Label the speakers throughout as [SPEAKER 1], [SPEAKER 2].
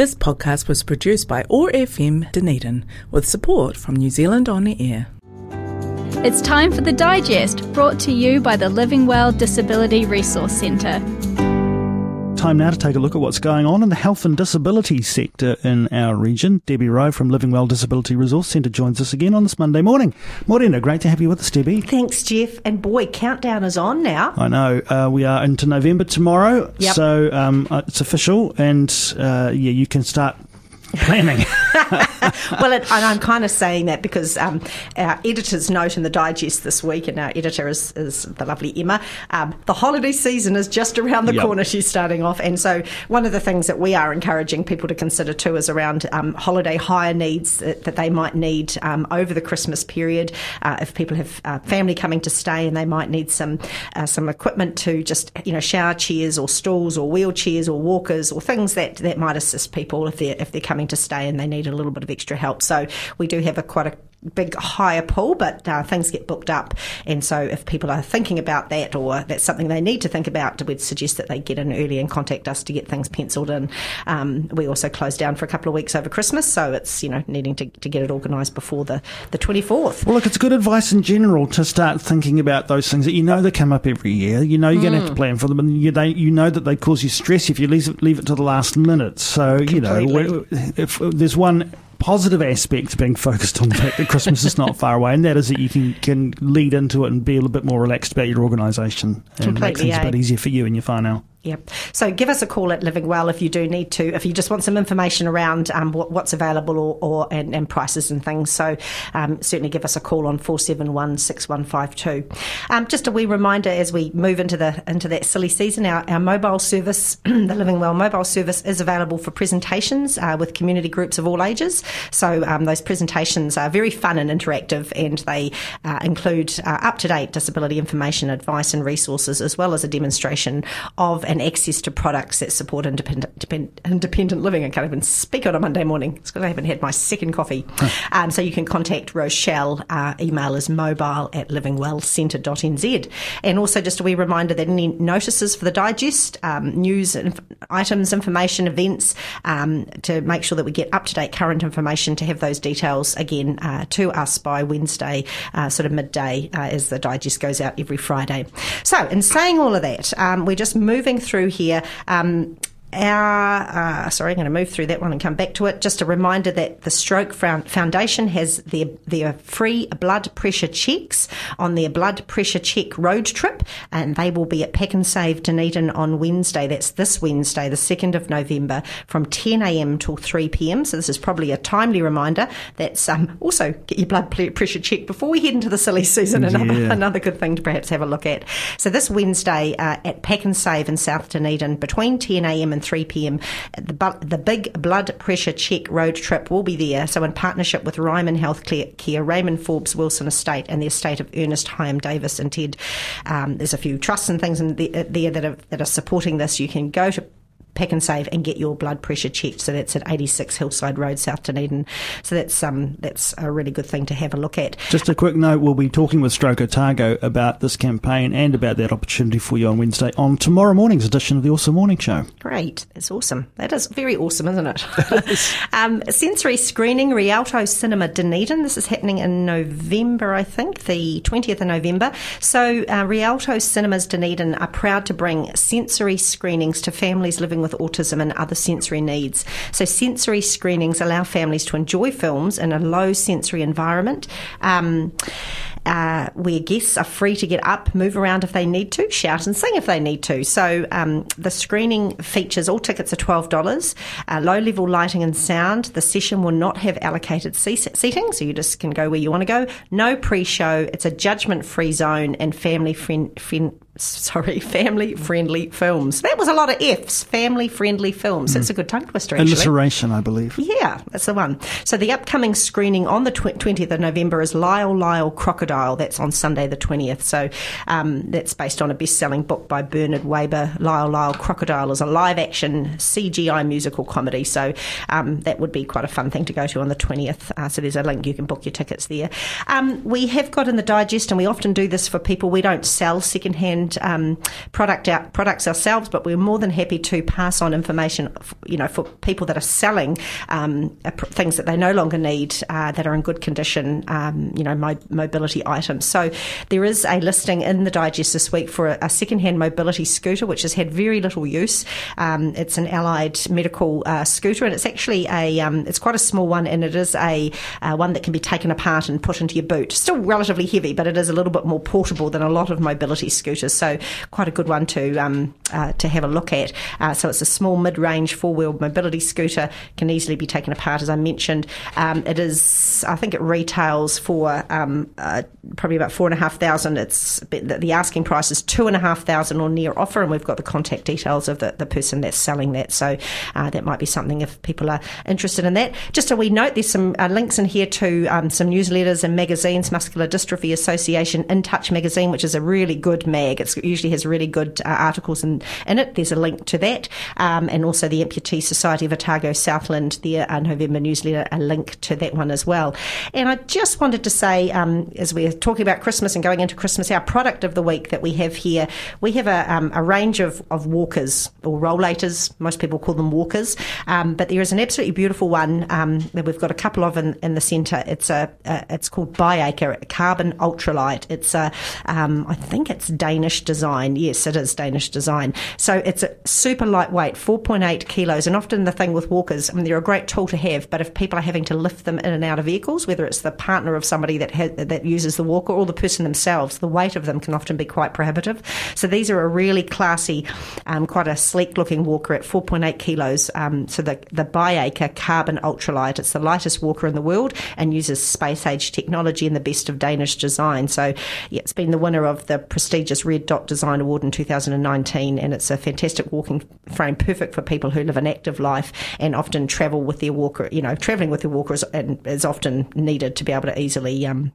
[SPEAKER 1] This podcast was produced by OAR FM Dunedin with support from New Zealand On Air.
[SPEAKER 2] It's time for the digest, brought to you by the Living Well Disability Resource Centre.
[SPEAKER 3] Time now to take a look at what's going on in the health and disability sector in our region. Debbie Roe from Living Well Disability Resource Centre joins us again on this Monday morning. Morena, great to have you with us, Debbie.
[SPEAKER 4] Thanks, Jeff. And boy, countdown is on now.
[SPEAKER 3] I know. Uh, we are into November tomorrow,
[SPEAKER 4] Yep.
[SPEAKER 3] so um, uh, it's official, and uh, yeah, you can start planning.
[SPEAKER 4] well, it, and I'm kind of saying that because um, our editor's note in the digest this week, and our editor is, is the lovely Emma. Um, the holiday season is just around the
[SPEAKER 3] Yep.
[SPEAKER 4] corner. She's starting off, and so one of the things that we are encouraging people to consider too is around um, holiday hire needs that, that they might need um, over the Christmas period. Uh, if people have uh, family coming to stay and they might need some uh, some equipment to just you know shower chairs or stools or wheelchairs or walkers or things that, that might assist people if they're if they're coming to stay and they need a little bit of extra help. So we do have a quite a big hire pool, but uh, things get booked up. And so if people are thinking about that or that's something they need to think about, we'd suggest that they get in early and contact us to get things penciled in. Um, we also close down for a couple of weeks over Christmas, so it's, you know, needing to, to get it organised before the, the 24th.
[SPEAKER 3] well, look, it's good advice in general to start thinking about those things that you know they come up every year. You know you're going to have to plan for them, and you, they, you know that they cause you stress if you leave it, leave it to the last minute. So, you know,
[SPEAKER 4] Completely.
[SPEAKER 3] when- if there's one positive aspect to being focused on the fact that Christmas is not far away, and that is that you can, can lead into it and be a little bit more relaxed about your organisation and make
[SPEAKER 4] Completely,
[SPEAKER 3] things a
[SPEAKER 4] eh?
[SPEAKER 3] bit easier for you and your whānau.
[SPEAKER 4] Yep. So give us a call at Living Well if you do need to, if you just want some information around um, what, what's available or, or and, and prices and things. So um, certainly give us a call on four seven one six one five two. Um, just a wee reminder as we move into the into that silly season, our, our mobile service, the Living Well mobile service, is available for presentations uh, with community groups of all ages. So um, those presentations are very fun and interactive, and they uh, include uh, up to date disability information, advice, and resources, as well as a demonstration of and access to products that support independent, depend, independent living. I can't even speak on a Monday morning. It's because I haven't had my second coffee. Um, so you can contact Rochelle. Uh, email is mobile at livingwellcentre.nz. And also just a wee reminder that any notices for the digest, um, news inf- items, information, events, um, to make sure that we get up to date current information to have those details again uh, to us by Wednesday, uh, sort of midday, uh, as the digest goes out every Friday. So, in saying all of that, um, we're just moving through here. Um, our, uh, sorry, I'm going to move through that one and come back to it. Just a reminder that the Stroke Foundation has their, their free blood pressure checks on their blood pressure check road trip, and they will be at Pack and Save Dunedin on Wednesday. That's this Wednesday, the 2nd of November, from 10am till 3pm. So this is probably a timely reminder. That's um, also get your blood pressure checked before we head into the silly season. Another,
[SPEAKER 3] Yeah.
[SPEAKER 4] another good thing to perhaps have a look at. So this Wednesday uh, at Pack and Save in South Dunedin, between 10am and 3pm, the, bu- the big blood pressure check road trip will be there. So in partnership with Ryman Healthcare, Care, Raymond Forbes Wilson Estate, and the estate of Ernest Hyam Davis and Ted. Um, there's a few trusts and things in the, uh, there that are, that are supporting this. You can go to Pack and Save and get your blood pressure checked. So that's at 86 Hillside Road, South Dunedin. So that's um that's a really good thing to have a look at.
[SPEAKER 3] Just a quick note, we'll be talking with Stroke Otago about this campaign and about that opportunity for you on Wednesday on tomorrow morning's edition of the Awesome Morning Show.
[SPEAKER 4] Great. That's awesome. That is very awesome, isn't it? um, sensory screening, Rialto Cinema Dunedin. This is happening in November, I think, the 20th of November. So, uh, Rialto Cinemas Dunedin are proud to bring sensory screenings to families living with autism and other sensory needs. So, sensory screenings allow families to enjoy films in a low sensory environment. Um, uh, where guests are free to get up, move around if they need to, shout and sing if they need to. So um, the screening features all tickets are twelve dollars, uh, low level lighting and sound. The session will not have allocated seating, so you just can go where you want to go. No pre-show. It's a judgment-free zone and family friend. friend Sorry, family friendly films. That was a lot of F's. Family friendly films. That's a good tongue twister, actually.
[SPEAKER 3] Alliteration, I believe.
[SPEAKER 4] Yeah, that's the one. So the upcoming screening on the tw- 20th of November is Lyle Lyle Crocodile. That's on Sunday the 20th. So um, that's based on a best-selling book by Bernard Waber. Lyle Lyle Crocodile is a live-action CGI musical comedy. So um, that would be quite a fun thing to go to on the 20th. Uh, so there's a link. You can book your tickets there. Um, we have got in the digest, and we often do this for people. We don't sell second-hand and um, product products ourselves, but we're more than happy to pass on information, you know, for people that are selling um, things that they no longer need uh, that are in good condition, um, you know, mo- mobility items. So there is a listing in the digest this week for a, a second-hand mobility scooter, which has had very little use. Um, it's an allied medical uh, scooter, and it's actually a um, it's quite a small one, and it is a uh, one that can be taken apart and put into your boot. Still relatively heavy, but it is a little bit more portable than a lot of mobility scooters. So quite a good one to um, uh, to have a look at. Uh, so it's a small mid-range four-wheel mobility scooter, can easily be taken apart, as I mentioned. Um, it is, I think, it retails for um, uh, probably about four and a half thousand. It's the asking price is two and a half thousand or near offer, and we've got the contact details of the, the person that's selling that. So uh, that might be something if people are interested in that. Just a wee note: there's some uh, links in here to um, some newsletters and magazines. Muscular Dystrophy Association In Touch magazine, which is a really good mag. It usually has really good uh, articles in, in it. There's a link to that, um, and also the Amputee Society of Otago Southland, their uh, November newsletter, a link to that one as well. And I just wanted to say, um, as we're talking about Christmas and going into Christmas, our product of the week that we have here, we have a, um, a range of, of walkers or rollators. Most people call them walkers, um, but there is an absolutely beautiful one um, that we've got a couple of in, in the centre. It's a, a, it's called byACRE Carbon Ultralight. It's a um, I think it's Danish design. Yes, it is Danish design. So it's a super lightweight, 4.8 kilos. And often the thing with walkers, I mean, they're a great tool to have, but if people are having to lift them in and out of vehicles, whether it's the partner of somebody that ha- that uses the walker or the person themselves, the weight of them can often be quite prohibitive. So these are a really classy, um, quite a sleek looking walker at 4.8 kilos. Um, so the, the byACRE Carbon Ultralight, it's the lightest walker in the world and uses space age technology and the best of Danish design. So yeah, it's been the winner of the prestigious Red Dot Design Award in 2019, and it's a fantastic walking frame, perfect for people who live an active life and often travel with their walker. You know, travelling with their walker is, is often needed to be able to easily um,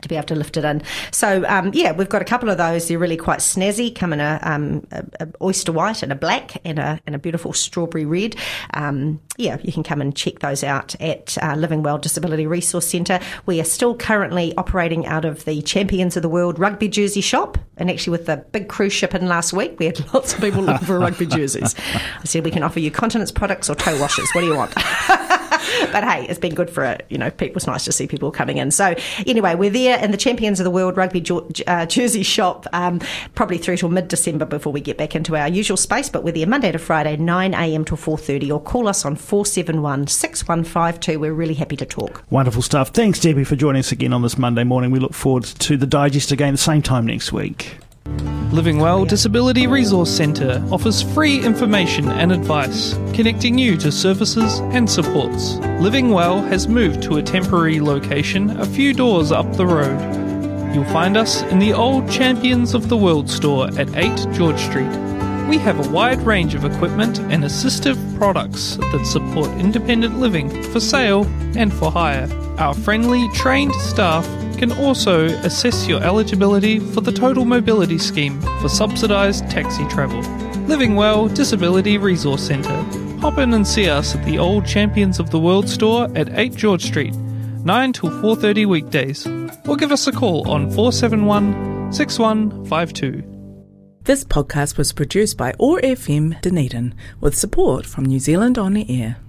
[SPEAKER 4] to be able to lift it in. So um, yeah, we've got a couple of those. They're really quite snazzy. Come in a, um, a, a oyster white and a black and a and a beautiful strawberry red. Um, yeah, you can come and check those out at uh, Living Well Disability Resource Centre. We are still currently operating out of the Champions of the World rugby jersey shop, and actually with the big cruise ship in last week, we had lots of people looking for rugby jerseys. I said we can offer you continence products or toe washers. What do you want? but hey, it's been good for it. You know, it was nice to see people coming in. So anyway, we're there in the Champions of the World Rugby uh, Jersey shop, um, probably through till mid December before we get back into our usual space. But we're there Monday to Friday, 9 a.m. till 4:30, or call us on 471 6152. We're really happy to talk.
[SPEAKER 3] Wonderful stuff. Thanks, Debbie, for joining us again on this Monday morning. We look forward to the digest again the same time next week.
[SPEAKER 5] Living Well Disability Resource Centre offers free information and advice, connecting you to services and supports. Living Well has moved to a temporary location a few doors up the road. You'll find us in the old Champions of the World store at 8 George Street. We have a wide range of equipment and assistive products that support independent living for sale and for hire. Our friendly, trained staff can also assess your eligibility for the Total Mobility Scheme for subsidised taxi travel. Living Well Disability Resource Centre. Hop in and see us at the old Champions of the World store at 8 George Street, 9 till 4:30 weekdays, or give us a call on 471 6152.
[SPEAKER 1] This podcast was produced by OAR FM Dunedin with support from New Zealand On Air.